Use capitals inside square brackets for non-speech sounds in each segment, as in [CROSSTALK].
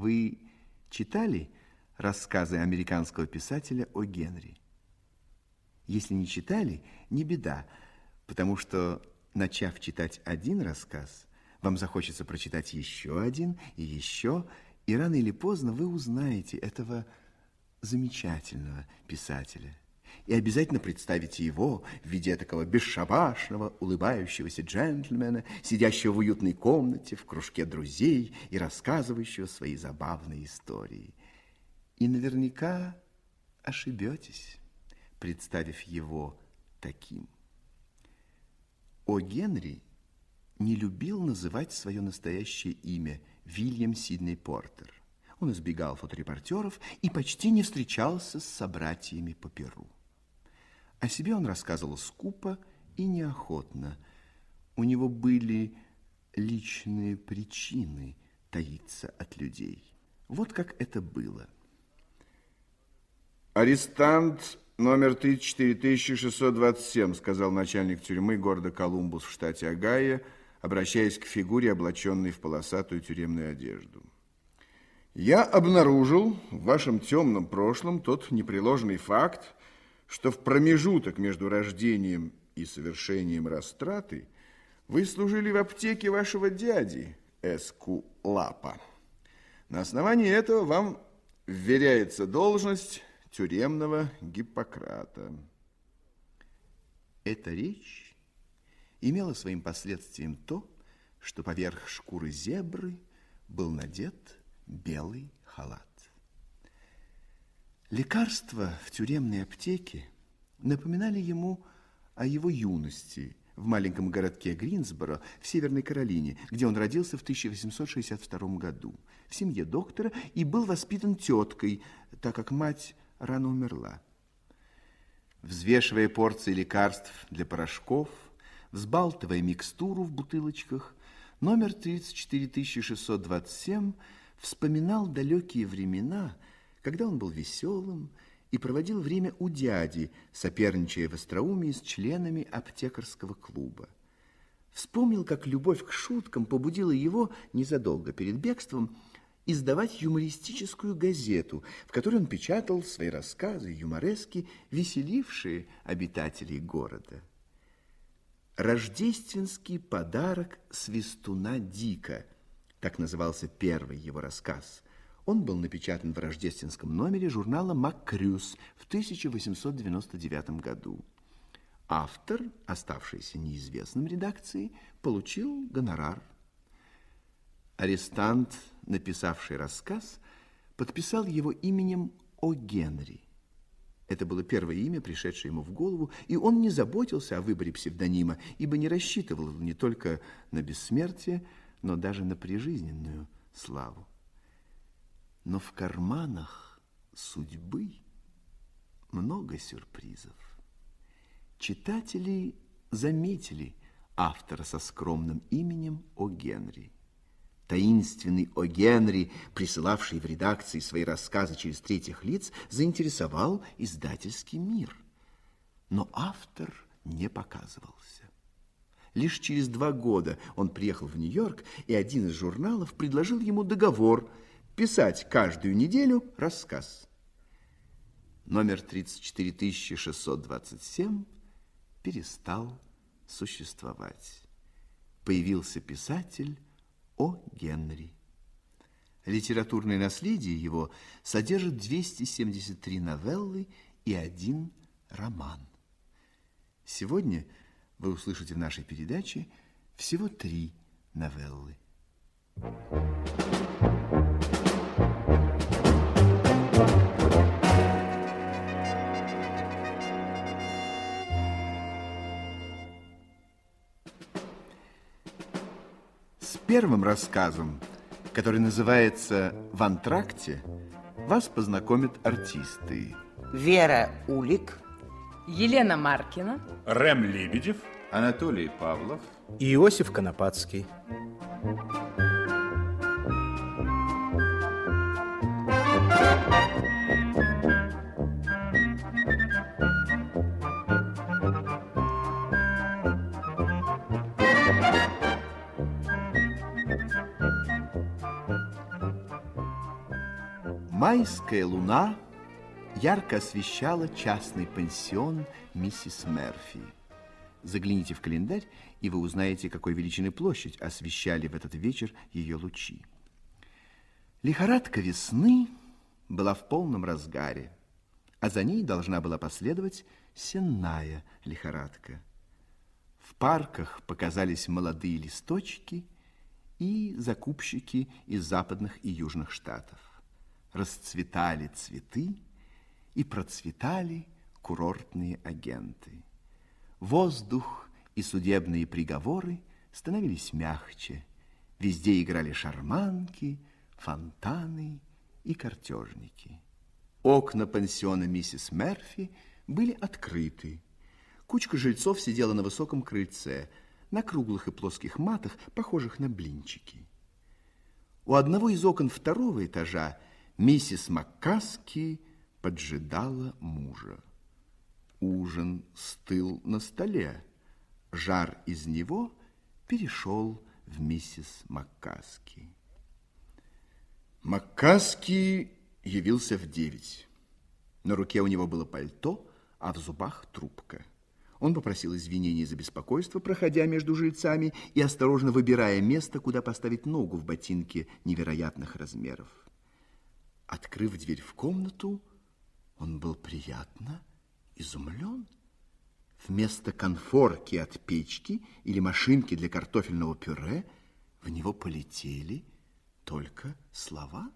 Вы читали рассказы американского писателя о Генри? Если не читали, не беда, потому что, начав читать один рассказ, вам захочется прочитать еще один и еще, и рано или поздно вы узнаете этого замечательного писателя и обязательно представите его в виде такого бесшабашного, улыбающегося джентльмена, сидящего в уютной комнате в кружке друзей и рассказывающего свои забавные истории. И наверняка ошибетесь, представив его таким. О Генри не любил называть свое настоящее имя Вильям Сидней Портер. Он избегал фоторепортеров и почти не встречался с собратьями по Перу. О себе он рассказывал скупо и неохотно. У него были личные причины таиться от людей. Вот как это было. Арестант номер 34627, сказал начальник тюрьмы города Колумбус в штате Огайо, обращаясь к фигуре, облаченной в полосатую тюремную одежду. Я обнаружил в вашем темном прошлом тот непреложный факт, что в промежуток между рождением и совершением растраты вы служили в аптеке вашего дяди Эску Лапа. На основании этого вам вверяется должность тюремного Гиппократа. Эта речь имела своим последствием то, что поверх шкуры зебры был надет белый халат. Лекарства в тюремной аптеке напоминали ему о его юности в маленьком городке Гринсборо в Северной Каролине, где он родился в 1862 году, в семье доктора и был воспитан теткой, так как мать рано умерла. Взвешивая порции лекарств для порошков, взбалтывая микстуру в бутылочках, номер 34627 вспоминал далекие времена – когда он был веселым и проводил время у дяди, соперничая в остроумии с членами аптекарского клуба. Вспомнил, как любовь к шуткам побудила его незадолго перед бегством издавать юмористическую газету, в которой он печатал свои рассказы, юморески, веселившие обитателей города. «Рождественский подарок свистуна Дика», так назывался первый его рассказ – он был напечатан в рождественском номере журнала «Маккрюс» в 1899 году. Автор, оставшийся неизвестным редакции, получил гонорар. Арестант, написавший рассказ, подписал его именем О. Генри. Это было первое имя, пришедшее ему в голову, и он не заботился о выборе псевдонима, ибо не рассчитывал не только на бессмертие, но даже на прижизненную славу но в карманах судьбы много сюрпризов. Читатели заметили автора со скромным именем О. Генри. Таинственный О. Генри, присылавший в редакции свои рассказы через третьих лиц, заинтересовал издательский мир. Но автор не показывался. Лишь через два года он приехал в Нью-Йорк, и один из журналов предложил ему договор – писать каждую неделю рассказ. Номер 34627 перестал существовать. Появился писатель О. Генри. Литературное наследие его содержит 273 новеллы и один роман. Сегодня вы услышите в нашей передаче всего три новеллы. Thank you. Первым рассказом, который называется «В антракте», вас познакомят артисты. Вера Улик. Елена Маркина. Рэм Лебедев. Анатолий Павлов. И Иосиф Конопатский. Майская луна ярко освещала частный пансион миссис Мерфи. Загляните в календарь, и вы узнаете, какой величины площадь освещали в этот вечер ее лучи. Лихорадка весны была в полном разгаре, а за ней должна была последовать сенная лихорадка. В парках показались молодые листочки и закупщики из западных и южных штатов расцветали цветы и процветали курортные агенты. Воздух и судебные приговоры становились мягче. Везде играли шарманки, фонтаны и картежники. Окна пансиона миссис Мерфи были открыты. Кучка жильцов сидела на высоком крыльце, на круглых и плоских матах, похожих на блинчики. У одного из окон второго этажа Миссис Маккаски поджидала мужа. Ужин стыл на столе. Жар из него перешел в миссис Маккаски. Маккаски явился в девять. На руке у него было пальто, а в зубах трубка. Он попросил извинений за беспокойство, проходя между жильцами и осторожно выбирая место, куда поставить ногу в ботинке невероятных размеров. Открыв дверь в комнату, он был приятно изумлен. Вместо конфорки от печки или машинки для картофельного пюре в него полетели только слова.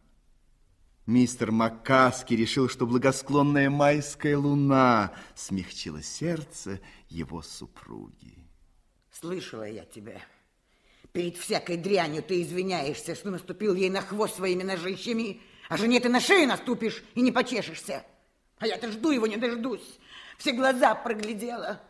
Мистер Маккаски решил, что благосклонная майская луна смягчила сердце его супруги. Слышала я тебя. Перед всякой дрянью ты извиняешься, что наступил ей на хвост своими ножищами, а жене ты на шею наступишь и не почешешься. А я-то жду его, не дождусь. Все глаза проглядела.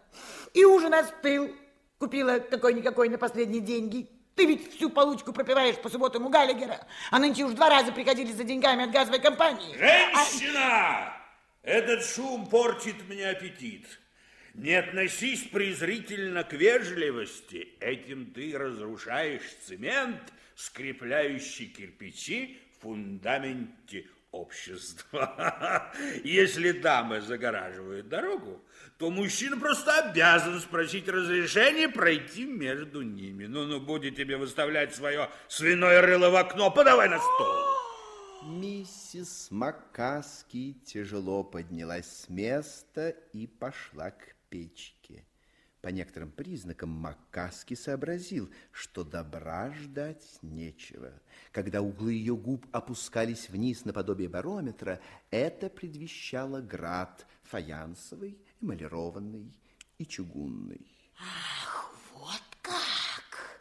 И ужин остыл. Купила какой-никакой на последние деньги. Ты ведь всю получку пропиваешь по субботам у Галлигера, а нынче уж два раза приходили за деньгами от газовой компании. Женщина! А... Этот шум портит мне аппетит. Не относись презрительно к вежливости. Этим ты разрушаешь цемент, скрепляющий кирпичи фундаменте общества. [LAUGHS] Если дамы загораживают дорогу, то мужчина просто обязан спросить разрешение пройти между ними. Ну-ну, будет тебе выставлять свое свиное рыло в окно, подавай на стол. [GASPS] Миссис Маккаски тяжело поднялась с места и пошла к печке. По некоторым признакам Маккаски сообразил, что добра ждать нечего. Когда углы ее губ опускались вниз наподобие барометра, это предвещало град фаянсовый, эмалированный и чугунный. Ах, вот как!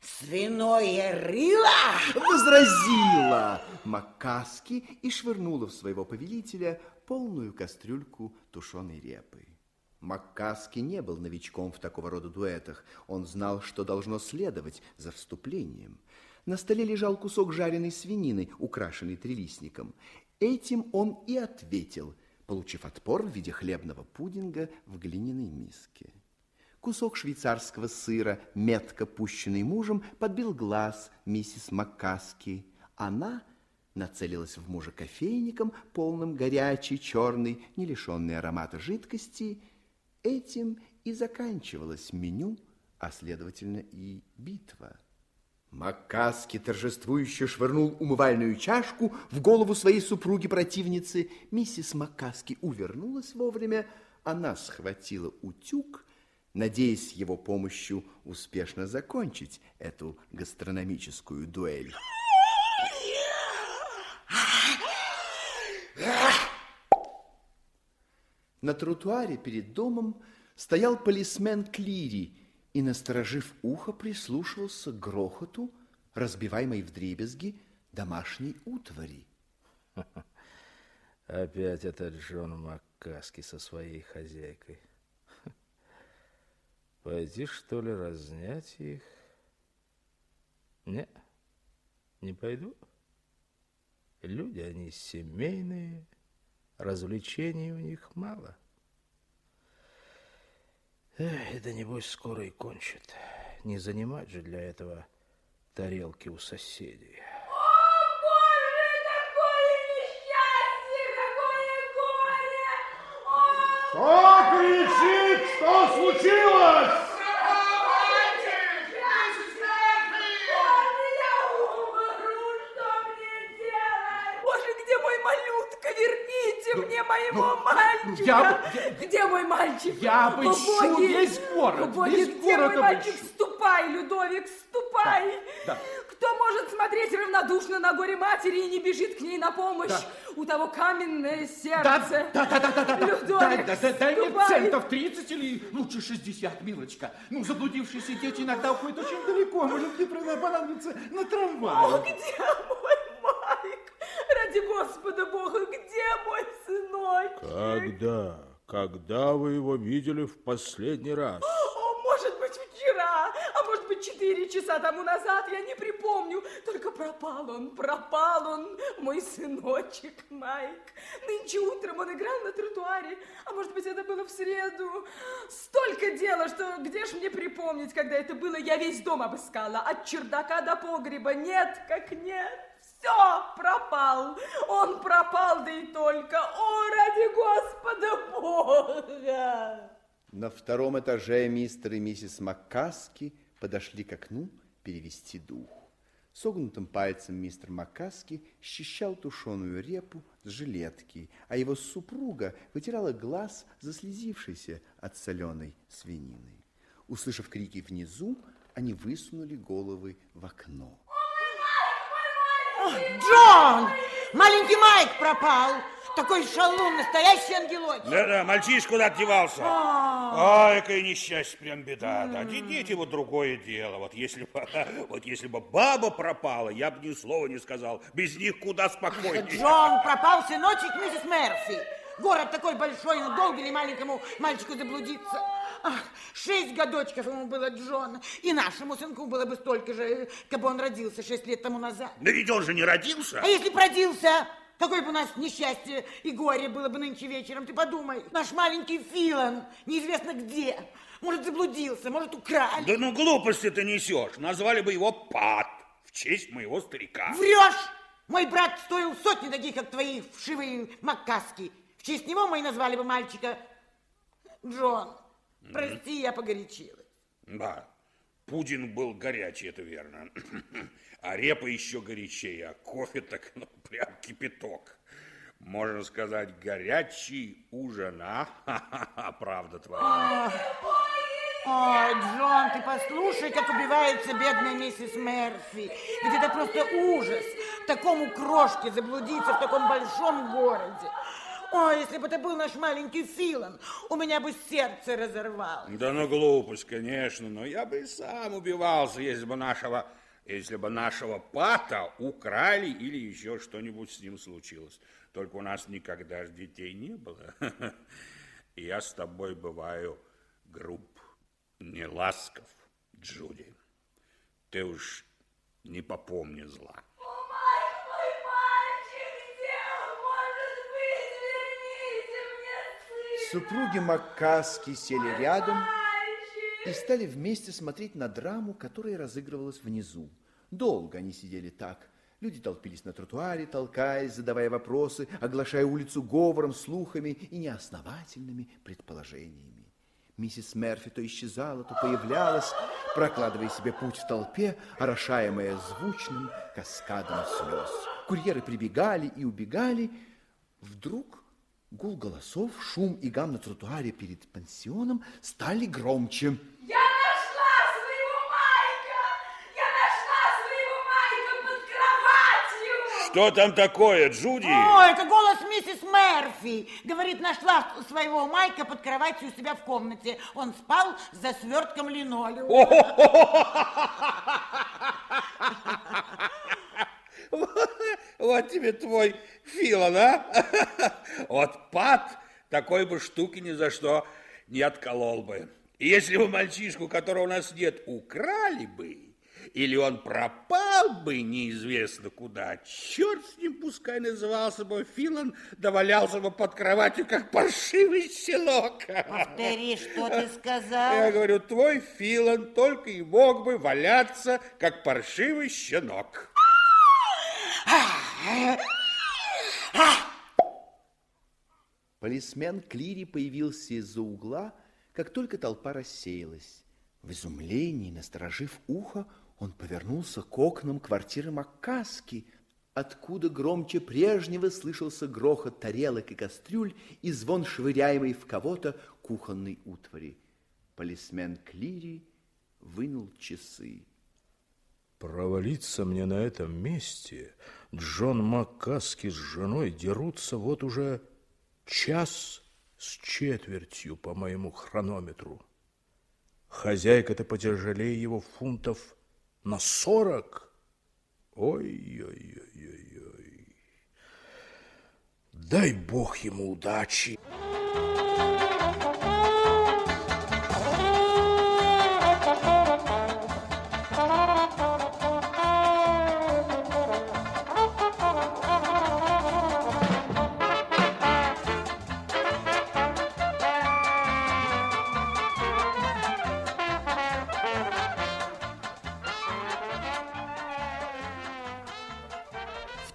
Свиное рыло! Возразила Маккаски и швырнула в своего повелителя полную кастрюльку тушеной репы. Маккаски не был новичком в такого рода дуэтах. Он знал, что должно следовать за вступлением. На столе лежал кусок жареной свинины, украшенный трелисником. Этим он и ответил, получив отпор в виде хлебного пудинга в глиняной миске. Кусок швейцарского сыра, метко пущенный мужем, подбил глаз миссис Маккаски. Она нацелилась в мужа кофейником, полным горячей, черной, не лишенной аромата жидкости, Этим и заканчивалось меню, а следовательно и битва. Макаски торжествующе швырнул умывальную чашку в голову своей супруги-противницы. Миссис Макаски увернулась вовремя. Она схватила утюг, надеясь его помощью успешно закончить эту гастрономическую дуэль. На тротуаре перед домом стоял полисмен Клири и, насторожив ухо, прислушивался к грохоту, разбиваемой вдребезги домашней утвари. [LAUGHS] Опять этот Джон Маккаски со своей хозяйкой. [LAUGHS] Пойти, что ли, разнять их? Не, не пойду. Люди они семейные, развлечений у них мало. Эх, да небось скоро и кончат. Не занимать же для этого тарелки у соседей. Кто кричит? Что случилось? Моего ну, мальчика! Я, где мой мальчик? Я обыщу весь город, боги, весь где город мой мальчик? Ступай, Людовик, ступай! Да, да. Кто может смотреть равнодушно на горе матери и не бежит к ней на помощь? Да. У того каменное сердце. Да, да, да, да, да, да. Людовик, дай, да, да, дай мне центов 30 или лучше 60, милочка. Ну, заблудившиеся дети иногда уходят очень далеко. Может, мне понадобится на трамвае. О, где мой? Ради Господа Бога, где мой сыночек? Когда? Когда вы его видели в последний раз? О, может быть, вчера, а может быть, четыре часа тому назад, я не припомню. Только пропал он, пропал он, мой сыночек Майк. Нынче утром он играл на тротуаре, а может быть, это было в среду. Столько дела, что где ж мне припомнить, когда это было, я весь дом обыскала, от чердака до погреба. Нет, как нет. Все, пропал. Он пропал, да и только. О, ради Господа Бога! На втором этаже мистер и миссис Маккаски подошли к окну перевести дух. Согнутым пальцем мистер Маккаски счищал тушеную репу с жилетки, а его супруга вытирала глаз, заслезившийся от соленой свинины. Услышав крики внизу, они высунули головы в окно. Джон! Маленький Майк пропал. Такой шалун, настоящий ангелочек. Да-да, мальчишка куда девался. А, Ай, какое несчастье, прям беда. Да, дети вот другое дело. Вот если бы, [LAUGHS] вот если бы баба пропала, я бы ни слова не сказал. Без них куда спокойнее. Джон пропал сыночек миссис Мерфи. Город такой большой, но долго ли маленькому мальчику заблудиться? Ах, шесть годочков ему было, Джон. И нашему сынку было бы столько же, как бы он родился шесть лет тому назад. Да ведь он же не родился. А если бы родился, какое бы у нас несчастье и горе было бы нынче вечером, ты подумай. Наш маленький Филан неизвестно где. Может, заблудился, может, украли. Да ну глупости ты несешь. Назвали бы его Пат в честь моего старика. Врешь! Мой брат стоил сотни таких, как твои вшивые маккаски. В честь него мы и назвали бы мальчика Джон. Прости, я погорячилась. Да, пудинг был горячий, это верно. А репа еще горячее, а кофе так, ну, прям кипяток. Можно сказать, горячий ужин, а? Правда твоя. Ой, Джон, ты послушай, как убивается бедная миссис Мерфи. Ведь это просто ужас. Такому крошке заблудиться в таком большом городе. О, если бы это был наш маленький Филан, у меня бы сердце разорвалось. Да ну глупость, конечно, но я бы и сам убивался, если бы нашего, если бы нашего пата украли или еще что-нибудь с ним случилось. Только у нас никогда же детей не было. [LAUGHS] Я с тобой бываю груб, не ласков, Джуди. Ты уж не попомни зла. Супруги Маккаски сели рядом и стали вместе смотреть на драму, которая разыгрывалась внизу. Долго они сидели так. Люди толпились на тротуаре, толкаясь, задавая вопросы, оглашая улицу говором, слухами и неосновательными предположениями. Миссис Мерфи то исчезала, то появлялась, прокладывая себе путь в толпе, орошаемая звучным каскадом слез. Курьеры прибегали и убегали. Вдруг Гул голосов, шум и гам на тротуаре перед пансионом стали громче. Я нашла своего Майка! Я нашла своего Майка под кроватью! Что там такое, Джуди? О, это голос миссис Мерфи. Говорит, нашла своего Майка под кроватью у себя в комнате. Он спал за свертком линолеума. Вот тебе твой Филон, а? [LAUGHS] Вот Пат такой бы штуки ни за что не отколол бы. И если бы мальчишку, которого у нас нет, украли бы, или он пропал бы неизвестно куда, черт с ним, пускай назывался бы Филон, да валялся бы под кроватью, как паршивый щенок. [LAUGHS] Повтори, что ты сказал? Я говорю, твой Филон только и мог бы валяться, как паршивый щенок. Полисмен Клири появился из-за угла, как только толпа рассеялась. В изумлении, насторожив ухо, он повернулся к окнам квартиры Маккаски, откуда громче прежнего слышался грохот тарелок и кастрюль и звон швыряемой в кого-то кухонной утвари. Полисмен Клири вынул часы. Провалиться мне на этом месте. Джон Маккаски с женой дерутся вот уже час с четвертью по моему хронометру. Хозяйка-то потяжелее его фунтов на сорок. Ой-ой-ой-ой-ой. Дай бог ему удачи.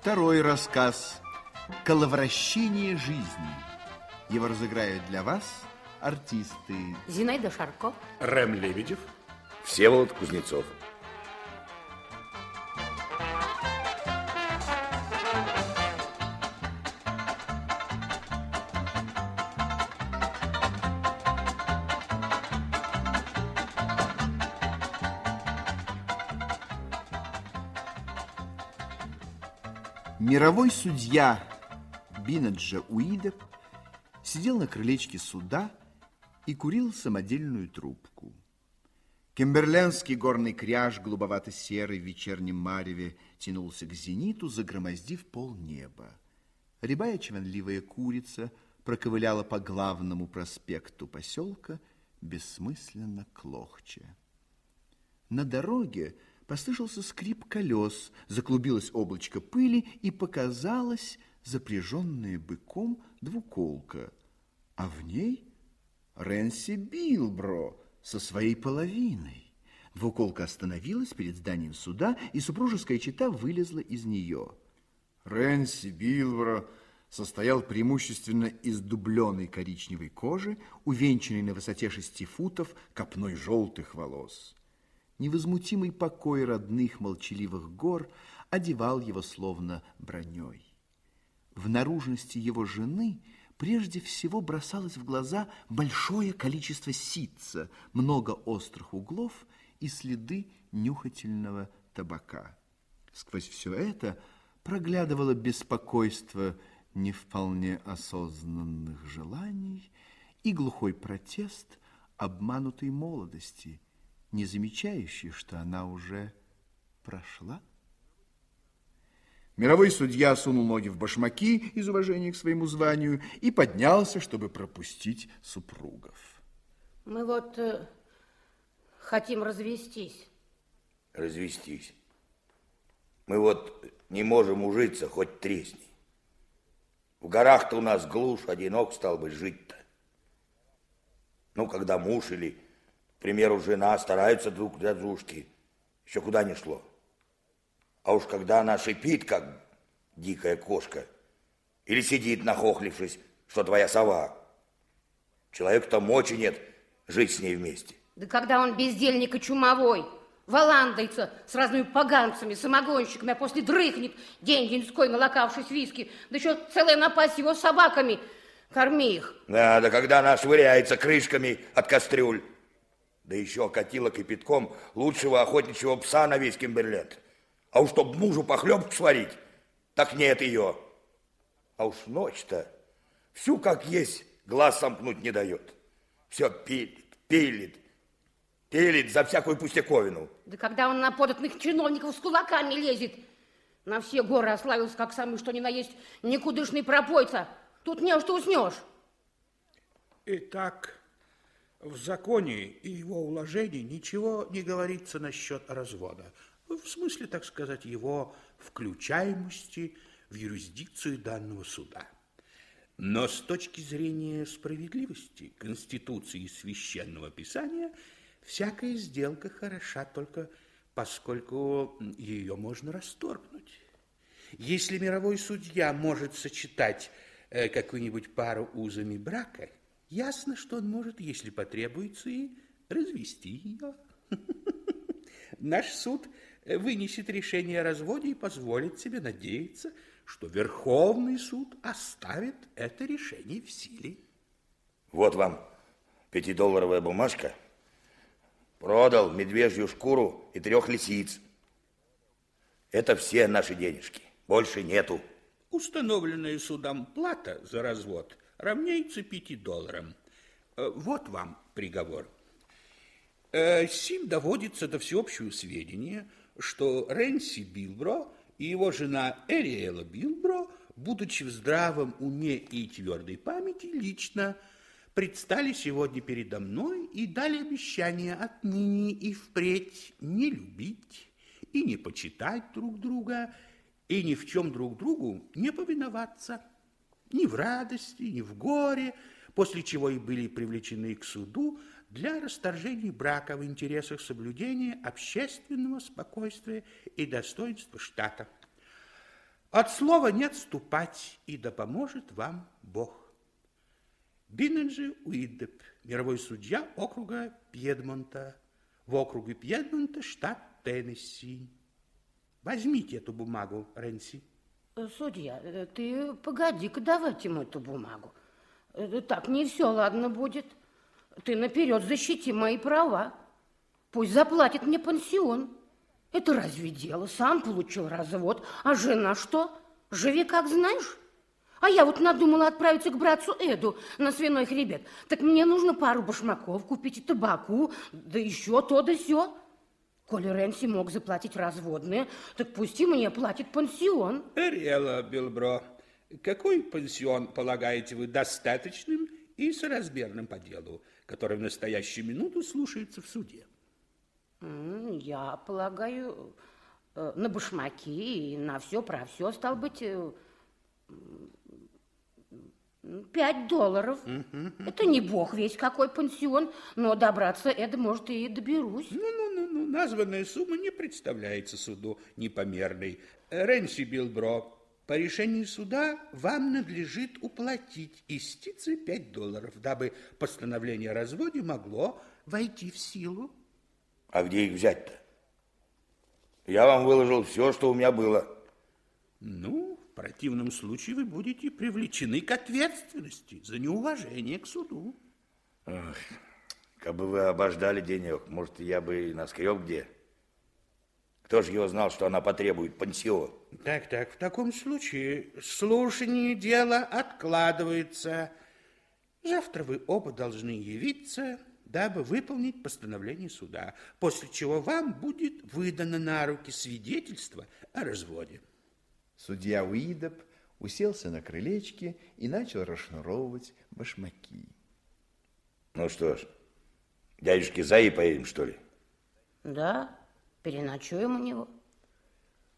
Второй рассказ «Коловращение жизни». Его разыграют для вас артисты Зинаида Шарко. Рэм Лебедев. Всеволод Кузнецов. Мировой судья Бинаджа Уидеп сидел на крылечке суда и курил самодельную трубку. Кемберлендский горный кряж, голубовато-серый в вечернем мареве, тянулся к зениту, загромоздив полнеба. Рябая чванливая курица проковыляла по главному проспекту поселка, бессмысленно клохча. На дороге послышался скрип колес, заклубилось облачко пыли и показалась запряженная быком двуколка, а в ней Рэнси Билбро со своей половиной. Двуколка остановилась перед зданием суда, и супружеская чета вылезла из нее. Рэнси Билбро состоял преимущественно из дубленой коричневой кожи, увенчанной на высоте шести футов копной желтых волос. Невозмутимый покой родных молчаливых гор одевал его словно броней. В наружности его жены прежде всего бросалось в глаза большое количество ситца, много острых углов и следы нюхательного табака. Сквозь все это проглядывало беспокойство не вполне осознанных желаний и глухой протест обманутой молодости – не замечающий, что она уже прошла? Мировой судья сунул ноги в башмаки из уважения к своему званию и поднялся, чтобы пропустить супругов. Мы вот э, хотим развестись. Развестись. Мы вот не можем ужиться, хоть тресни. В горах-то у нас глушь, одинок стал бы жить-то. Ну, когда муж или к примеру, жена стараются друг для дружки. Еще куда не шло. А уж когда она шипит, как дикая кошка, или сидит, нахохлившись, что твоя сова, человеку-то мочи нет жить с ней вместе. Да когда он бездельник и чумовой, валандается с разными поганцами, самогонщиками, а после дрыхнет, деньги людской налокавшись виски, да еще целая напасть его собаками, корми их. Да, да когда она швыряется крышками от кастрюль, да еще окатила кипятком лучшего охотничьего пса на весь Кимберленд. А уж чтоб мужу похлебку сварить, так нет ее. А уж ночь-то всю как есть глаз сомкнуть не дает. Все пилит, пилит, пилит за всякую пустяковину. Да когда он на податных чиновников с кулаками лезет, На все горы ославился, как самый что ни на есть никудышный пропойца. Тут не что уснешь. Итак, в законе и его уложении ничего не говорится насчет развода. В смысле, так сказать, его включаемости в юрисдикцию данного суда. Но с точки зрения справедливости, Конституции и Священного Писания, всякая сделка хороша только поскольку ее можно расторгнуть. Если мировой судья может сочетать э, какую-нибудь пару узами брака, ясно, что он может, если потребуется, и развести ее. [LAUGHS] Наш суд вынесет решение о разводе и позволит себе надеяться, что Верховный суд оставит это решение в силе. Вот вам пятидолларовая бумажка. Продал медвежью шкуру и трех лисиц. Это все наши денежки. Больше нету. Установленная судом плата за развод равняется пяти долларам. Э, вот вам приговор. Э, сим доводится до всеобщего сведения, что Рэнси Билбро и его жена Эриэла Билбро, будучи в здравом уме и твердой памяти, лично предстали сегодня передо мной и дали обещание отныне и впредь не любить и не почитать друг друга, и ни в чем друг другу не повиноваться, ни в радости, ни в горе, после чего и были привлечены к суду для расторжения брака в интересах соблюдения общественного спокойствия и достоинства штата. От слова не отступать, и да поможет вам Бог. Биннеджи Уиддеп, мировой судья округа Пьедмонта, в округе Пьедмонта, штат Теннесси. Возьмите эту бумагу, Рэнси. Судья, ты погоди-ка давать ему эту бумагу. Так не все ладно будет. Ты наперед защити мои права. Пусть заплатит мне пансион. Это разве дело? Сам получил развод, а жена что? Живи как знаешь. А я вот надумала отправиться к братцу Эду на свиной хребет. Так мне нужно пару башмаков купить и табаку, да еще то да сё. Коли Рэнси мог заплатить разводные, так пусть и мне платит пансион. Эриэла Билбро, какой пансион полагаете вы достаточным и соразмерным по делу, который в настоящую минуту слушается в суде? Я полагаю, э, на башмаки и на все про все, стал быть, э, пять долларов. Это не бог весь какой пансион, но добраться это, может, и доберусь. Ну-ну-ну, названная сумма не представляется суду непомерной. Рэнси Билбро, по решению суда вам надлежит уплатить истицы пять долларов, дабы постановление о разводе могло войти в силу. А где их взять-то? Я вам выложил все, что у меня было. Ну, противном случае вы будете привлечены к ответственности за неуважение к суду. Ох, как бы вы обождали денег, может, я бы наскреб где. Кто же его знал, что она потребует пансион? Так, так, в таком случае слушание дела откладывается. Завтра вы оба должны явиться дабы выполнить постановление суда, после чего вам будет выдано на руки свидетельство о разводе. Судья Уидоп уселся на крылечке и начал расшнуровывать башмаки. Ну что ж, дядюшке Заи поедем, что ли? Да, переночуем у него.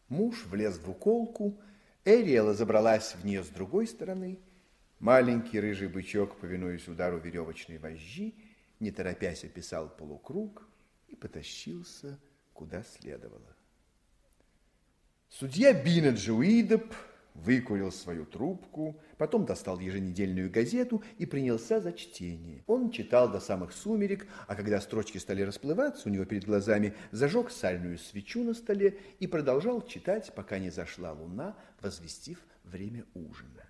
Муж влез в уколку, Эриэла забралась в нее с другой стороны. Маленький рыжий бычок, повинуясь удару веревочной вожжи, не торопясь описал полукруг и потащился куда следовало. Судья Бинеджи Уидоп выкурил свою трубку, потом достал еженедельную газету и принялся за чтение. Он читал до самых сумерек, а когда строчки стали расплываться у него перед глазами, зажег сальную свечу на столе и продолжал читать, пока не зашла луна, возвестив время ужина.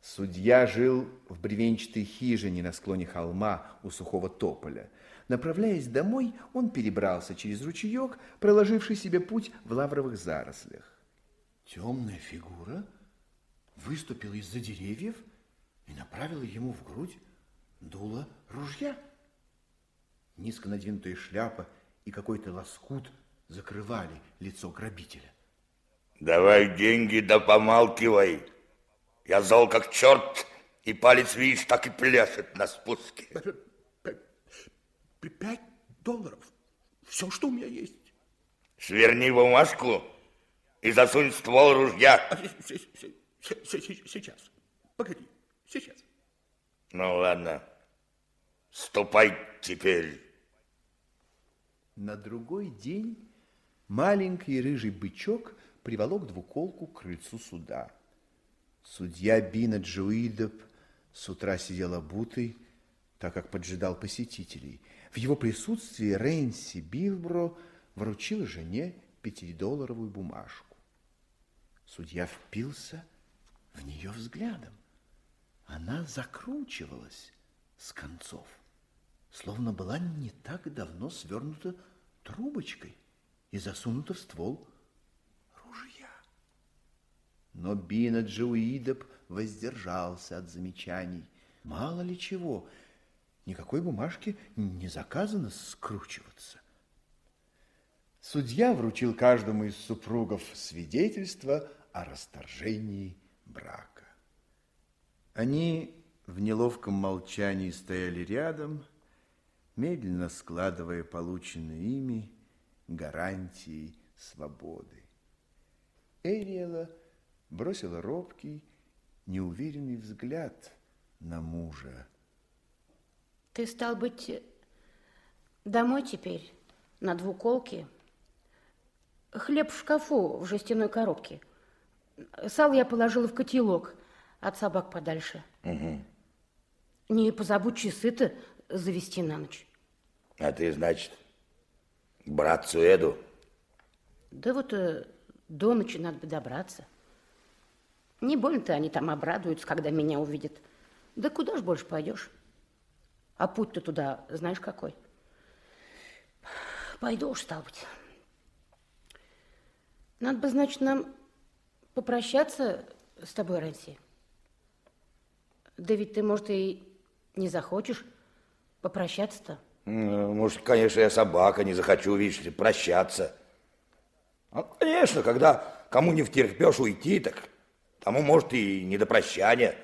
Судья жил в бревенчатой хижине на склоне холма у сухого тополя. Направляясь домой, он перебрался через ручеек, проложивший себе путь в лавровых зарослях. Темная фигура выступила из-за деревьев и направила ему в грудь дуло ружья. Низко надвинутая шляпа и какой-то лоскут закрывали лицо грабителя. Давай деньги да помалкивай. Я зол как черт, и палец, видишь, так и пляшет на спуске. Пять долларов. Все, что у меня есть. Сверни бумажку и засунь ствол ружья. А, сейчас. Погоди, сейчас. Ну, ладно. Ступай теперь. На другой день маленький рыжий бычок приволок двуколку к крыльцу суда. Судья Бина Джуидоп с утра сидел обутый, так как поджидал посетителей. В его присутствии Рэнси Билбро вручил жене пятидолларовую бумажку. Судья впился в нее взглядом. Она закручивалась с концов, словно была не так давно свернута трубочкой и засунута в ствол ружья. Но Бина Джуидоп воздержался от замечаний. Мало ли чего, никакой бумажки не заказано скручиваться. Судья вручил каждому из супругов свидетельство о расторжении брака. Они в неловком молчании стояли рядом, медленно складывая полученные ими гарантии свободы. Эриэла бросила робкий, неуверенный взгляд на мужа. Ты, стал быть, домой теперь, на двуколке? Хлеб в шкафу в жестяной коробке. Сал я положила в котелок от собак подальше. Угу. Не позабудь часы-то завести на ночь. А ты, значит, братцу Эду? Да вот э, до ночи надо бы добраться. Не больно-то они там обрадуются, когда меня увидят. Да куда ж больше пойдешь? А путь-то туда знаешь какой? Пойду уж, стал быть. Надо бы, значит, нам попрощаться с тобой, Рэнси. Да ведь ты, может, и не захочешь попрощаться-то. Может, конечно, я собака, не захочу, видишь ли, прощаться. А, конечно, когда кому не втерпешь уйти, так тому, может, и не до прощания.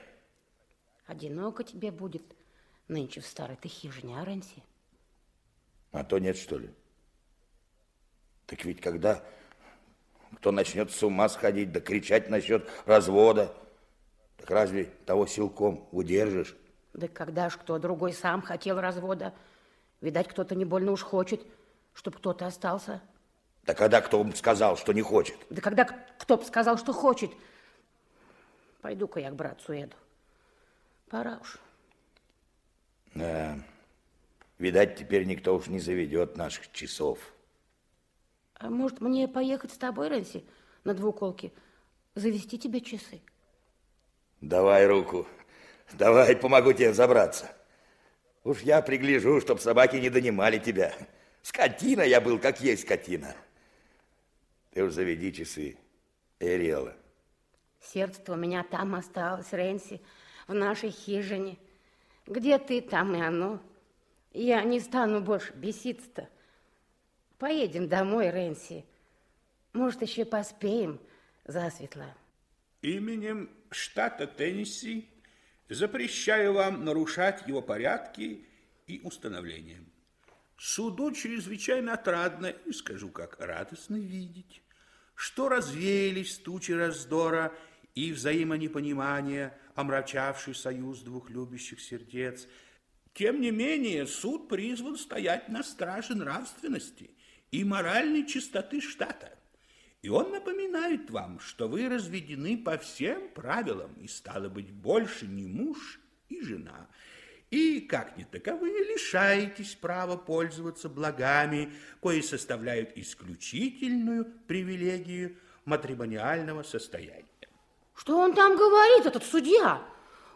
Одиноко тебе будет нынче в старой ты хижине, а, Рэнси? А то нет, что ли? Так ведь когда кто начнет с ума сходить, да кричать насчет развода, так разве того силком удержишь? Да когда ж кто другой сам хотел развода? Видать, кто-то не больно уж хочет, чтобы кто-то остался. Да когда кто сказал, что не хочет? Да когда кто бы сказал, что хочет. Пойду-ка я к братцу Эду. Пора уж. Да. Видать, теперь никто уж не заведет наших часов. А может, мне поехать с тобой, Рэнси, на двуколке, завести тебе часы? Давай руку. Давай, помогу тебе забраться. Уж я пригляжу, чтоб собаки не донимали тебя. Скотина я был, как есть скотина. Ты уж заведи часы, Эриэла. Сердце-то у меня там осталось, Рэнси, в нашей хижине. Где ты, там и оно. Я не стану больше беситься-то. Поедем домой, Рэнси. Может, еще поспеем засветло. Именем штата Теннесси запрещаю вам нарушать его порядки и установления. Суду чрезвычайно отрадно, и скажу как радостно видеть, что развеялись тучи раздора и взаимонепонимания, омрачавший союз двух любящих сердец. Тем не менее, суд призван стоять на страже нравственности и моральной чистоты штата. И он напоминает вам, что вы разведены по всем правилам, и стало быть, больше не муж и жена. И, как не таковые, лишаетесь права пользоваться благами, кои составляют исключительную привилегию матримониального состояния. Что он там говорит, этот судья?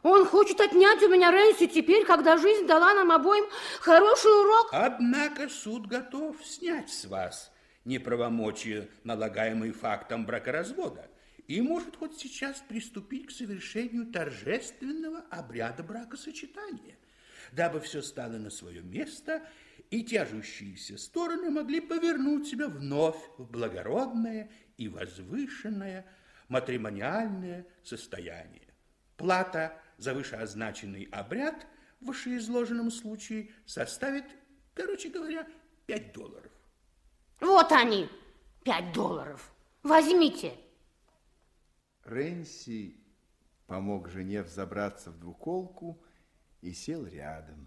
Он хочет отнять у меня Рэнси теперь, когда жизнь дала нам обоим хороший урок. Однако суд готов снять с вас неправомочие, налагаемое фактом бракоразвода, и может хоть сейчас приступить к совершению торжественного обряда бракосочетания, дабы все стало на свое место, и тяжущиеся стороны могли повернуть себя вновь в благородное и возвышенное матримониальное состояние. Плата за вышеозначенный обряд в вышеизложенном случае составит, короче говоря, 5 долларов. Вот они, 5 долларов. Возьмите. Рэнси помог жене взобраться в двуколку и сел рядом.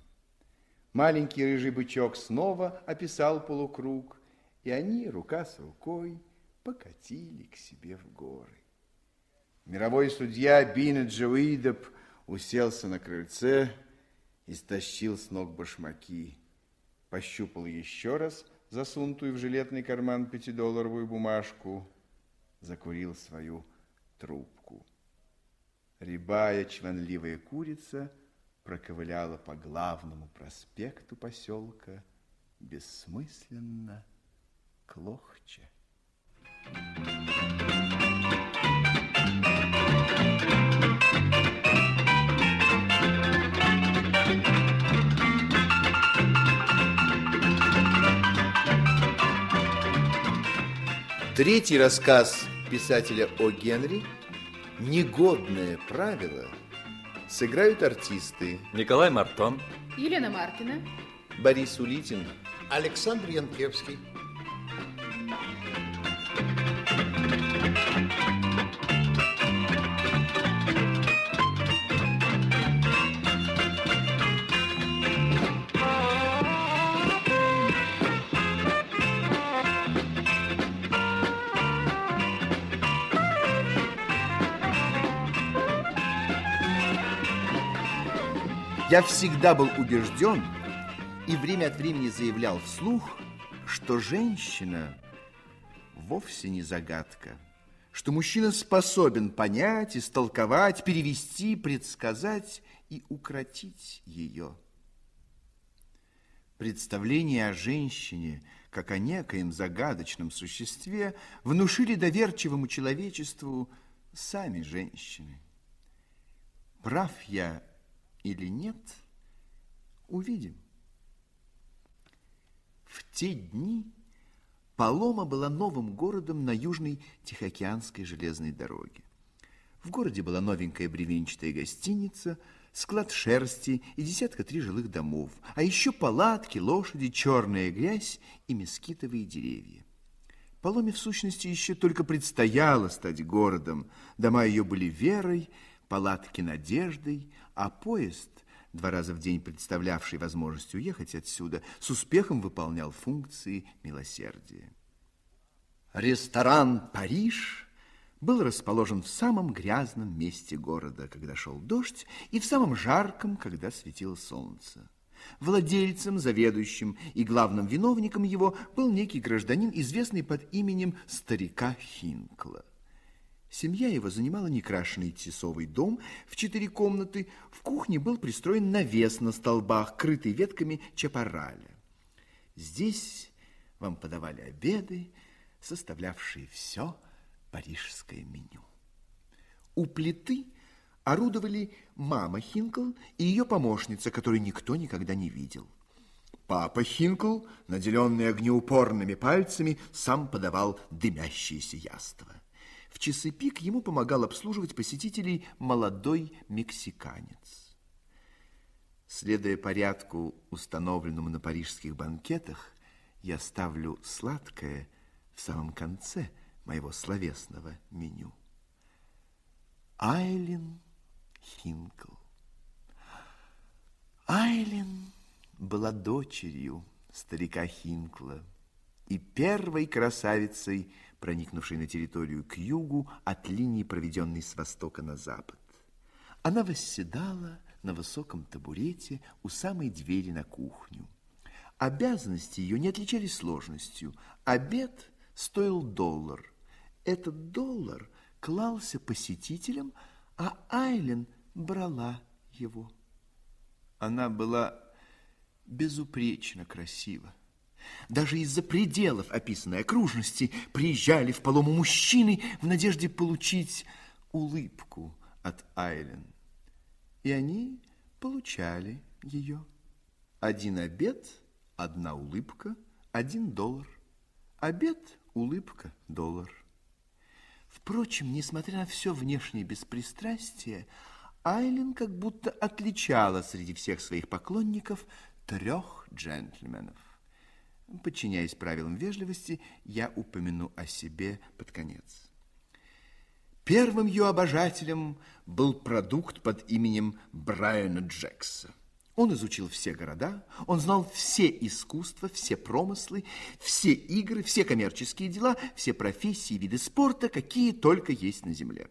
Маленький рыжий бычок снова описал полукруг, и они, рука с рукой, покатили к себе в горы. Мировой судья Бина Джоидоп уселся на крыльце и стащил с ног башмаки. Пощупал еще раз засунутую в жилетный карман пятидолларовую бумажку, закурил свою трубку. Рябая чванливая курица проковыляла по главному проспекту поселка, бессмысленно клохча. Третий рассказ писателя О. Генри. «Негодное правило» сыграют артисты. Николай Мартон, Елена Маркина, Борис Улитин, Александр Янкевский. Я всегда был убежден и время от времени заявлял вслух, что женщина вовсе не загадка, что мужчина способен понять, истолковать, перевести, предсказать и укротить ее. Представление о женщине, как о некоем загадочном существе, внушили доверчивому человечеству сами женщины. Прав я или нет, увидим. В те дни Палома была новым городом на южной Тихоокеанской железной дороге. В городе была новенькая бревенчатая гостиница, склад шерсти и десятка три жилых домов, а еще палатки, лошади, черная грязь и мескитовые деревья. Паломе, в сущности, еще только предстояло стать городом. Дома ее были верой, палатки надеждой, а поезд, два раза в день представлявший возможность уехать отсюда, с успехом выполнял функции милосердия. Ресторан «Париж» был расположен в самом грязном месте города, когда шел дождь, и в самом жарком, когда светило солнце. Владельцем, заведующим и главным виновником его был некий гражданин, известный под именем старика Хинкла. Семья его занимала некрашенный тесовый дом в четыре комнаты. В кухне был пристроен навес на столбах, крытый ветками чапараля. Здесь вам подавали обеды, составлявшие все парижское меню. У плиты орудовали мама Хинкл и ее помощница, которую никто никогда не видел. Папа Хинкл, наделенный огнеупорными пальцами, сам подавал дымящиеся яства. В часы пик ему помогал обслуживать посетителей молодой мексиканец. Следуя порядку, установленному на парижских банкетах, я ставлю сладкое в самом конце моего словесного меню. Айлин Хинкл. Айлин была дочерью старика Хинкла и первой красавицей, проникнувшей на территорию к югу от линии, проведенной с востока на запад. Она восседала на высоком табурете у самой двери на кухню. Обязанности ее не отличались сложностью. Обед стоил доллар. Этот доллар клался посетителям, а Айлен брала его. Она была безупречно красива. Даже из-за пределов описанной окружности приезжали в Палому мужчины в надежде получить улыбку от Айлен. И они получали ее. Один обед, одна улыбка, один доллар. Обед, улыбка, доллар. Впрочем, несмотря на все внешнее беспристрастие, Айлин как будто отличала среди всех своих поклонников трех джентльменов. Подчиняясь правилам вежливости, я упомяну о себе под конец. Первым ее обожателем был продукт под именем Брайана Джекса. Он изучил все города, он знал все искусства, все промыслы, все игры, все коммерческие дела, все профессии, виды спорта, какие только есть на земле.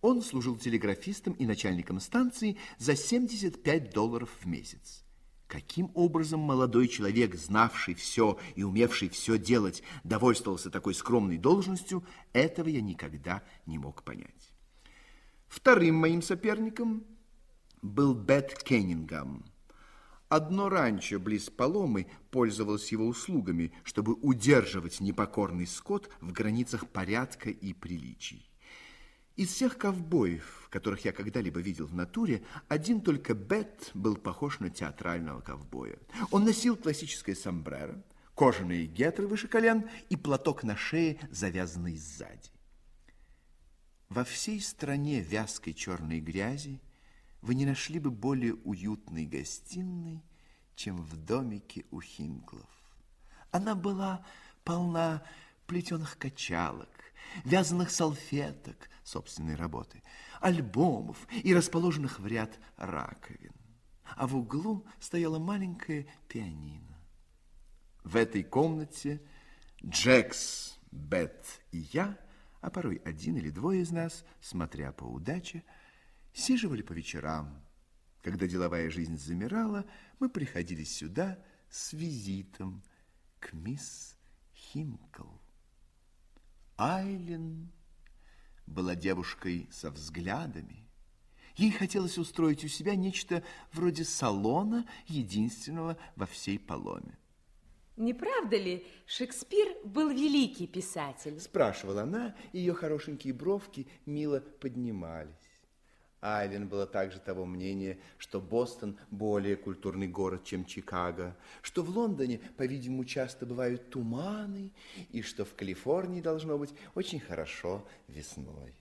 Он служил телеграфистом и начальником станции за 75 долларов в месяц. Каким образом молодой человек, знавший все и умевший все делать, довольствовался такой скромной должностью, этого я никогда не мог понять. Вторым моим соперником был Бет Кеннингам. Одно ранчо близ Паломы пользовалось его услугами, чтобы удерживать непокорный скот в границах порядка и приличий. Из всех ковбоев, которых я когда-либо видел в натуре, один только Бет был похож на театрального ковбоя. Он носил классическое сомбреро, кожаные гетры выше колен и платок на шее, завязанный сзади. Во всей стране вязкой черной грязи вы не нашли бы более уютной гостиной, чем в домике у Хинклов. Она была полна плетеных качалок, вязаных салфеток собственной работы, альбомов и расположенных в ряд раковин. А в углу стояла маленькая пианино. В этой комнате Джекс, Бет и я, а порой один или двое из нас, смотря по удаче, сиживали по вечерам. Когда деловая жизнь замирала, мы приходили сюда с визитом к мисс Хинкл. Айлин была девушкой со взглядами. Ей хотелось устроить у себя нечто вроде салона, единственного во всей Паломе. Не правда ли, Шекспир был великий писатель? Спрашивала она, ее хорошенькие бровки мило поднимались. Айлен была также того мнения, что Бостон более культурный город, чем Чикаго, что в Лондоне, по-видимому, часто бывают туманы, и что в Калифорнии должно быть очень хорошо весной.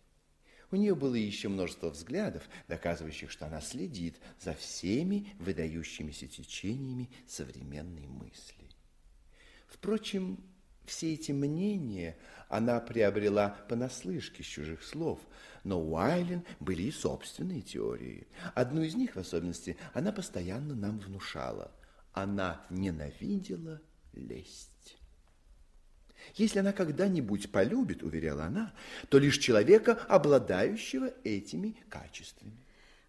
У нее было еще множество взглядов, доказывающих, что она следит за всеми выдающимися течениями современной мысли. Впрочем, все эти мнения она приобрела понаслышке с чужих слов, но у Айлен были и собственные теории. Одну из них, в особенности, она постоянно нам внушала. Она ненавидела лесть. Если она когда-нибудь полюбит, уверяла она, то лишь человека, обладающего этими качествами.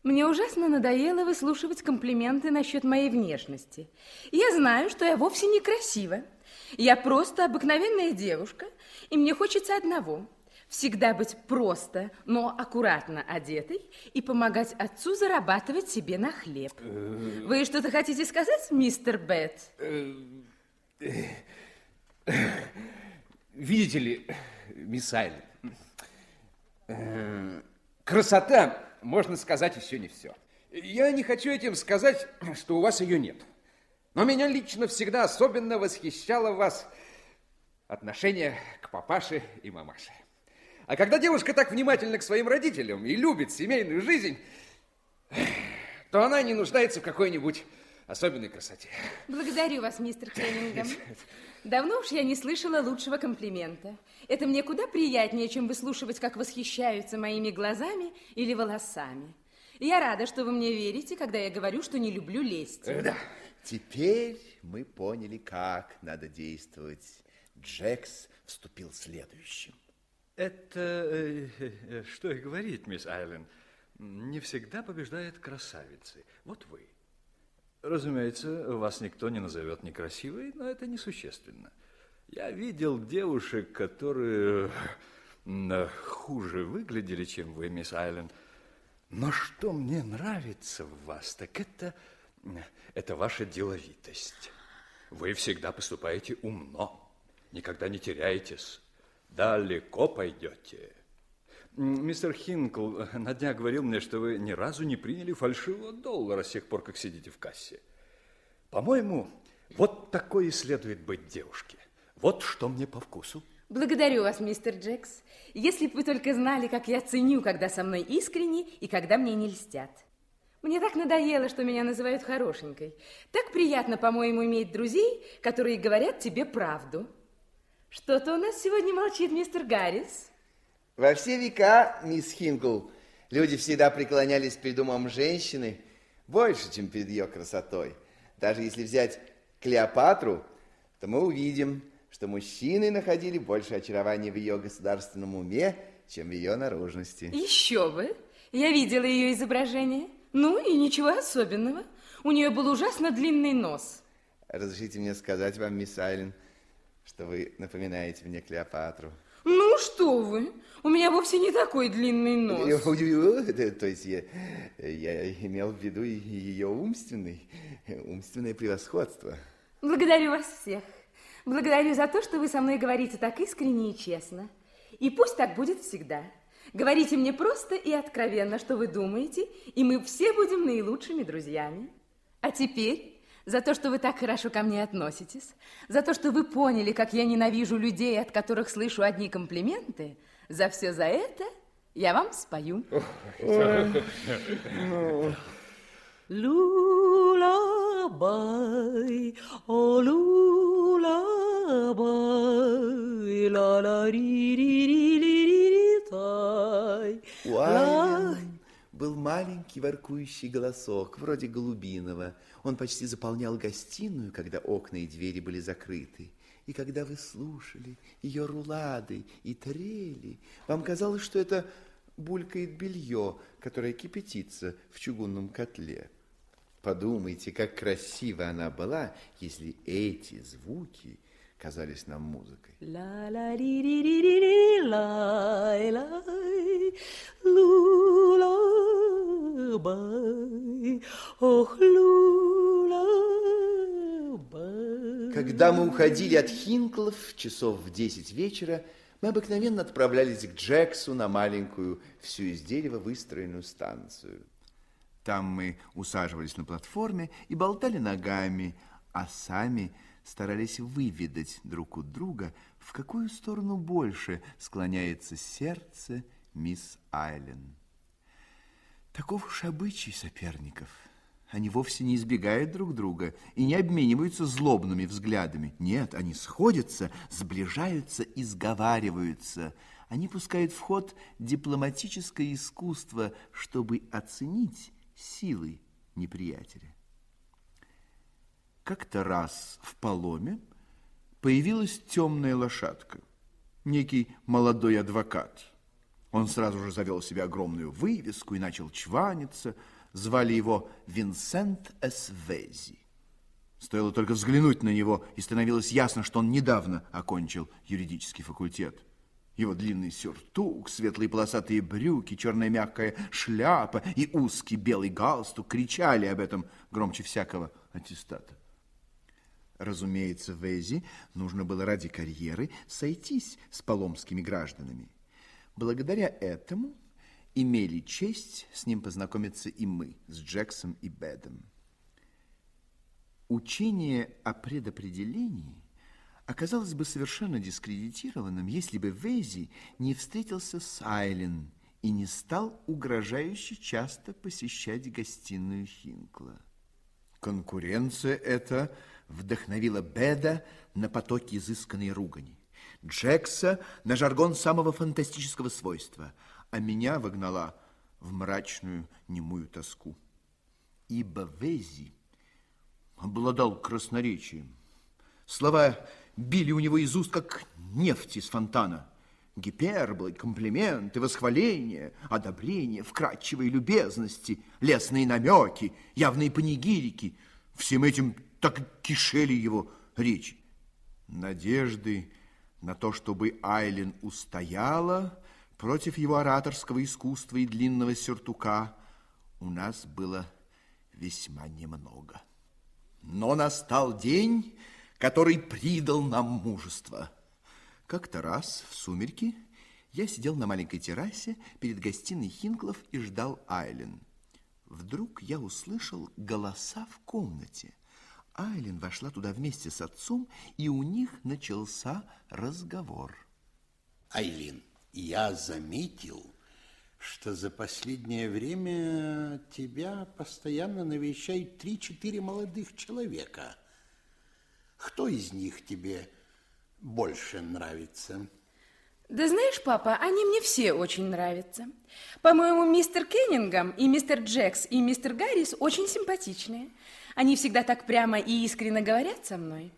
Мне ужасно надоело выслушивать комплименты насчет моей внешности. Я знаю, что я вовсе не красива. Я просто обыкновенная девушка, и мне хочется одного – всегда быть просто, но аккуратно одетой и помогать отцу зарабатывать себе на хлеб. Вы что-то хотите сказать, мистер Бет? Видите ли, мисс Айли, э, красота, можно сказать, еще не все. Я не хочу этим сказать, что у вас ее нет. Но меня лично всегда особенно восхищало вас отношение к папаше и мамаше. А когда девушка так внимательна к своим родителям и любит семейную жизнь, то она не нуждается в какой-нибудь особенной красоте. Благодарю вас, мистер Кеннингем. [LAUGHS] Давно уж я не слышала лучшего комплимента. Это мне куда приятнее, чем выслушивать, как восхищаются моими глазами или волосами. Я рада, что вы мне верите, когда я говорю, что не люблю лесть. Да. Теперь мы поняли, как надо действовать. Джекс вступил следующим. Это, э, э, что и говорить, мисс Айлен, не всегда побеждает красавицы. Вот вы. Разумеется, вас никто не назовет некрасивой, но это несущественно. Я видел девушек, которые э, хуже выглядели, чем вы, мисс Айлен. Но что мне нравится в вас, так это это ваша деловитость. Вы всегда поступаете умно, никогда не теряетесь, далеко пойдете. Мистер Хинкл на днях говорил мне, что вы ни разу не приняли фальшивого доллара с тех пор, как сидите в кассе. По-моему, вот такой и следует быть девушке. Вот что мне по вкусу. Благодарю вас, мистер Джекс. Если бы вы только знали, как я ценю, когда со мной искренне и когда мне не льстят. Мне так надоело, что меня называют хорошенькой. Так приятно, по-моему, иметь друзей, которые говорят тебе правду. Что-то у нас сегодня молчит мистер Гаррис. Во все века, мисс Хинкл, люди всегда преклонялись перед умом женщины больше, чем перед ее красотой. Даже если взять Клеопатру, то мы увидим, что мужчины находили больше очарования в ее государственном уме, чем в ее наружности. Еще бы. Я видела ее изображение. Ну и ничего особенного. У нее был ужасно длинный нос. Разрешите мне сказать вам, мисс Айлен, что вы напоминаете мне Клеопатру. Ну, что вы, у меня вовсе не такой длинный нос. [LAUGHS] То есть я, я имел в виду ее умственный, умственное превосходство. Благодарю вас всех. Благодарю за то, что вы со мной говорите так искренне и честно. И пусть так будет всегда. Говорите мне просто и откровенно, что вы думаете, и мы все будем наилучшими друзьями. А теперь за то, что вы так хорошо ко мне относитесь, за то, что вы поняли, как я ненавижу людей, от которых слышу одни комплименты, за все за это я вам спою. Lullaby, oh lullaby, la la был маленький воркующий голосок, вроде голубиного. Он почти заполнял гостиную, когда окна и двери были закрыты. И когда вы слушали ее рулады и трели, вам казалось, что это булькает белье, которое кипятится в чугунном котле. Подумайте, как красиво она была, если эти звуки казались нам музыкой. ла ла ри ри ри ри ри лай лай лулабай ох лулабай Когда мы уходили от Хинклов часов в десять вечера, мы обыкновенно отправлялись к Джексу на маленькую, всю из дерева выстроенную станцию. Там мы усаживались на платформе и болтали ногами, а сами старались выведать друг у друга, в какую сторону больше склоняется сердце мисс Айлен. Таков уж обычай соперников. Они вовсе не избегают друг друга и не обмениваются злобными взглядами. Нет, они сходятся, сближаются и сговариваются. Они пускают в ход дипломатическое искусство, чтобы оценить силы неприятеля. Как-то раз в Поломе появилась темная лошадка, некий молодой адвокат. Он сразу же завел себе огромную вывеску и начал чваниться. Звали его Винсент Эсвези. Стоило только взглянуть на него, и становилось ясно, что он недавно окончил юридический факультет. Его длинный сюртук, светлые полосатые брюки, черная мягкая шляпа и узкий белый галстук кричали об этом громче всякого аттестата. Разумеется, Вези нужно было ради карьеры сойтись с поломскими гражданами. Благодаря этому имели честь с ним познакомиться и мы, с Джексом и Бедом. Учение о предопределении оказалось бы совершенно дискредитированным, если бы Вези не встретился с Айлен и не стал угрожающе часто посещать гостиную Хинкла. Конкуренция эта вдохновила Беда на потоки изысканной ругани, Джекса на жаргон самого фантастического свойства, а меня вогнала в мрачную немую тоску. Ибо Вези обладал красноречием. Слова били у него из уст, как нефть из фонтана. Гиперболы, комплименты, восхваления, одобрения, вкрадчивые любезности, лесные намеки, явные панигирики. Всем этим так кишели его речи. Надежды на то, чтобы Айлен устояла против его ораторского искусства и длинного сюртука, у нас было весьма немного. Но настал день, который придал нам мужество. Как-то раз в сумерки я сидел на маленькой террасе перед гостиной Хинклов и ждал Айлен. Вдруг я услышал голоса в комнате. Айлен вошла туда вместе с отцом, и у них начался разговор. Айлин, я заметил, что за последнее время тебя постоянно навещают три-четыре молодых человека. Кто из них тебе больше нравится? Да знаешь, папа, они мне все очень нравятся. По-моему, мистер Кеннингем и мистер Джекс и мистер Гаррис очень симпатичные. Они всегда так прямо и искренне говорят со мной.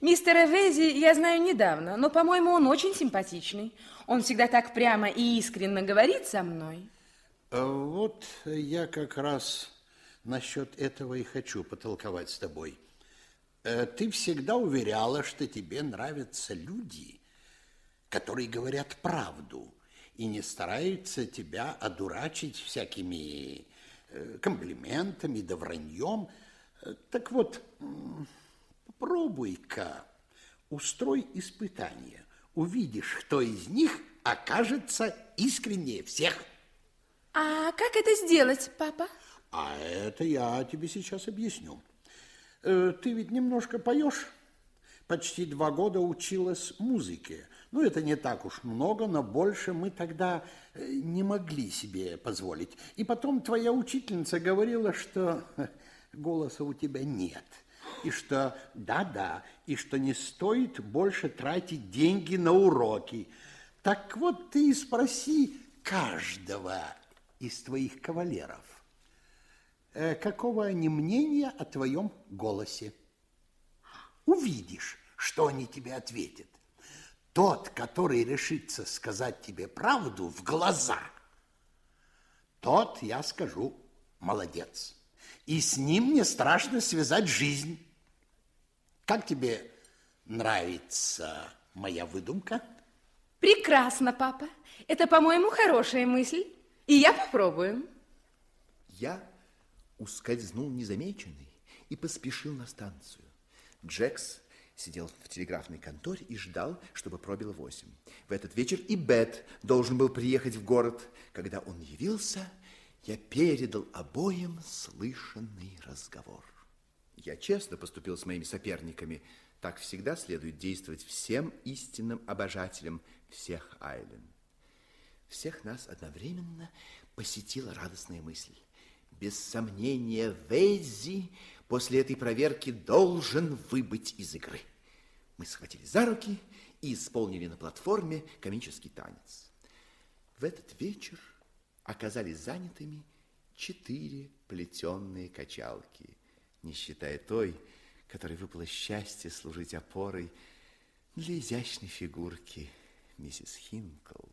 Мистера Вези я знаю недавно, но, по-моему, он очень симпатичный. Он всегда так прямо и искренне говорит со мной. А вот я как раз насчет этого и хочу потолковать с тобой. Э, ты всегда уверяла, что тебе нравятся люди, которые говорят правду и не стараются тебя одурачить всякими э, комплиментами да враньем. Так вот, попробуй-ка, устрой испытание. Увидишь, кто из них окажется искреннее всех. А как это сделать, папа? А это я тебе сейчас объясню. Э, ты ведь немножко поешь? Почти два года училась музыке. Ну, это не так уж много, но больше мы тогда э, не могли себе позволить. И потом твоя учительница говорила, что [LAUGHS] голоса у тебя нет. И что да-да, и что не стоит больше тратить деньги на уроки. Так вот ты и спроси каждого из твоих кавалеров, э, какого они мнения о твоем голосе. Увидишь, что они тебе ответят. Тот, который решится сказать тебе правду в глаза, тот, я скажу, молодец. И с ним мне страшно связать жизнь. Как тебе нравится моя выдумка? Прекрасно, папа. Это, по-моему, хорошая мысль. И я попробую. Я ускользнул незамеченный и поспешил на станцию. Джекс сидел в телеграфной конторе и ждал, чтобы пробило восемь. В этот вечер и Бет должен был приехать в город. Когда он явился, я передал обоим слышанный разговор. Я честно поступил с моими соперниками. Так всегда следует действовать всем истинным обожателям всех Айлен. Всех нас одновременно посетила радостная мысль. Без сомнения, Вейзи после этой проверки должен выбыть из игры. Мы схватили за руки и исполнили на платформе комический танец. В этот вечер оказались занятыми четыре плетенные качалки, не считая той, которой выпало счастье служить опорой для изящной фигурки миссис Хинкл.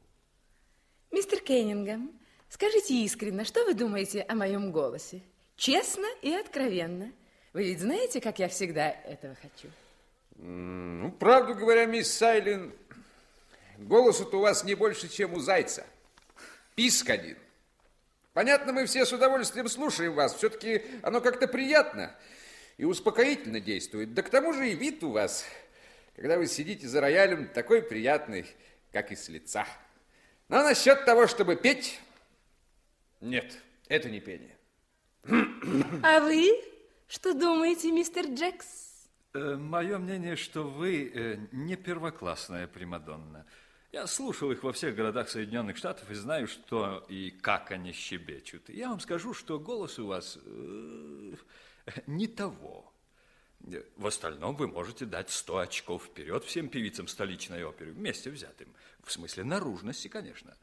Мистер Кеннингем, скажите искренне, что вы думаете о моем голосе? Честно и откровенно. Вы ведь знаете, как я всегда этого хочу? Ну, правду говоря, мисс Сайлин, голос у вас не больше, чем у зайца. Писк один. Понятно, мы все с удовольствием слушаем вас. Все-таки оно как-то приятно и успокоительно действует. Да к тому же и вид у вас, когда вы сидите за роялем, такой приятный, как и с лица. Но насчет того, чтобы петь, нет, это не пение. А вы что думаете, мистер Джекс? Э, мое мнение, что вы э, не первоклассная Примадонна. Я слушал их во всех городах Соединенных Штатов и знаю, что и как они щебечут. Я вам скажу, что голос у вас э, не того. В остальном вы можете дать 100 очков вперед всем певицам столичной оперы, вместе взятым. В смысле наружности, конечно.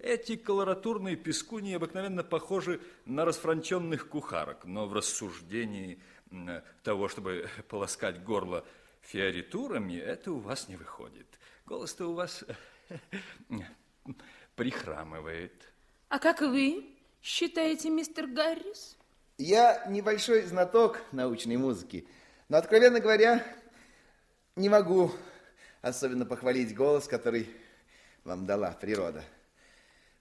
Эти колоратурные пескуни обыкновенно похожи на расфранченных кухарок, но в рассуждении того, чтобы полоскать горло фиоритурами, это у вас не выходит. Голос-то у вас [LAUGHS] прихрамывает. А как вы считаете, мистер Гаррис? Я небольшой знаток научной музыки, но, откровенно говоря, не могу особенно похвалить голос, который вам дала природа.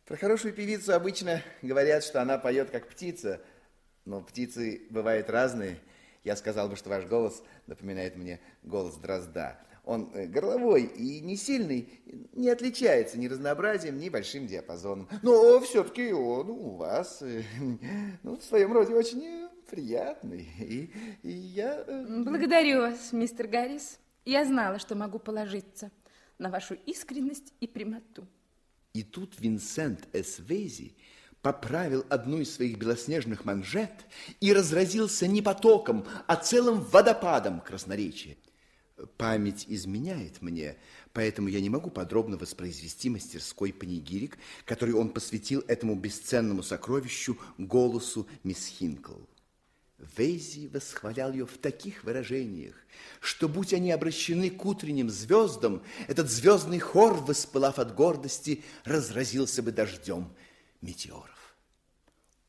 Про хорошую певицу обычно говорят, что она поет как птица, но птицы бывают разные. Я сказал бы, что ваш голос напоминает мне голос дрозда. Он э, горловой и не сильный, не отличается ни разнообразием, ни большим диапазоном. Но все-таки он у вас э, ну, в своем роде очень приятный. И, и я... Э, Благодарю вас, мистер Гаррис. Я знала, что могу положиться на вашу искренность и прямоту. И тут Винсент Эсвези поправил одну из своих белоснежных манжет и разразился не потоком, а целым водопадом красноречия. Память изменяет мне, поэтому я не могу подробно воспроизвести мастерской панигирик, который он посвятил этому бесценному сокровищу голосу мисс Хинкл. Вейзи восхвалял ее в таких выражениях, что, будь они обращены к утренним звездам, этот звездный хор, воспылав от гордости, разразился бы дождем метеоров.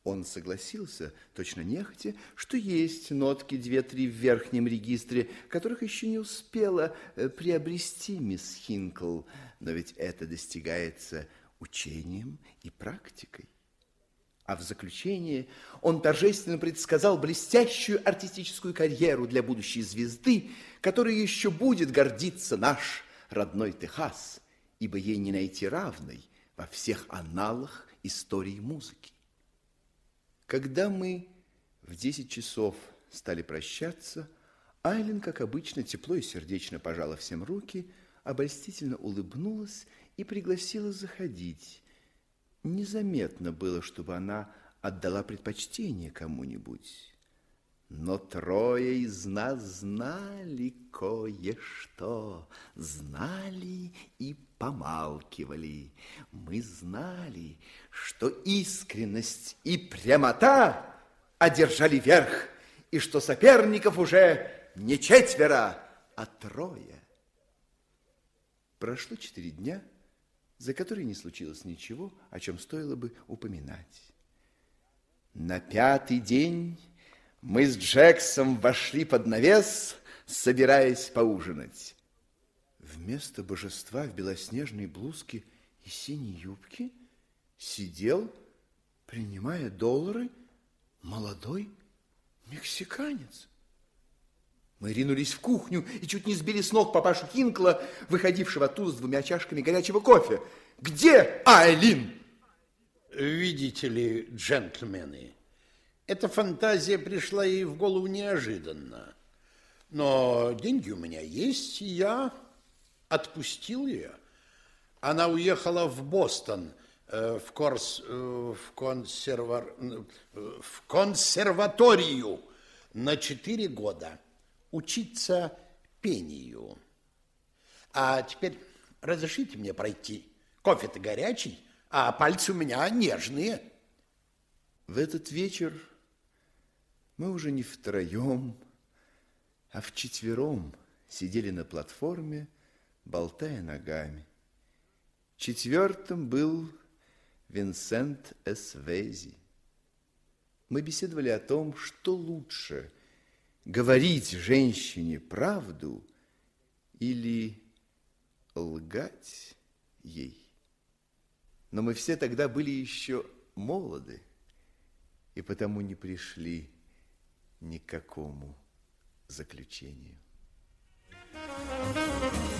Он согласился, точно нехотя, что есть нотки две-три в верхнем регистре, которых еще не успела э, приобрести мисс Хинкл, но ведь это достигается учением и практикой. А в заключение он торжественно предсказал блестящую артистическую карьеру для будущей звезды, которой еще будет гордиться наш родной Техас, ибо ей не найти равной во всех аналах истории музыки. Когда мы в 10 часов стали прощаться, Айлин, как обычно, тепло и сердечно пожала всем руки, обольстительно улыбнулась и пригласила заходить. Незаметно было, чтобы она отдала предпочтение кому-нибудь. Но трое из нас знали кое-что, знали и помалкивали. Мы знали, что искренность и прямота одержали верх, и что соперников уже не четверо, а трое. Прошло четыре дня, за которые не случилось ничего, о чем стоило бы упоминать. На пятый день мы с Джексом вошли под навес, собираясь поужинать. Вместо божества в белоснежной блузке и синей юбке сидел, принимая доллары, молодой мексиканец. Мы ринулись в кухню и чуть не сбили с ног папашу Хинкла, выходившего оттуда с двумя чашками горячего кофе. Где Айлин? Видите ли, джентльмены, эта фантазия пришла ей в голову неожиданно. Но деньги у меня есть, и я отпустил ее. Она уехала в Бостон, э, в, корс, э, в, консервар, э, в консерваторию на четыре года учиться пению. А теперь разрешите мне пройти. Кофе-то горячий, а пальцы у меня нежные. В этот вечер мы уже не втроем, а вчетвером сидели на платформе, болтая ногами. Четвертым был Винсент Эсвези. Мы беседовали о том, что лучше – говорить женщине правду или лгать ей. Но мы все тогда были еще молоды и потому не пришли ни к какому заключению. Thank you.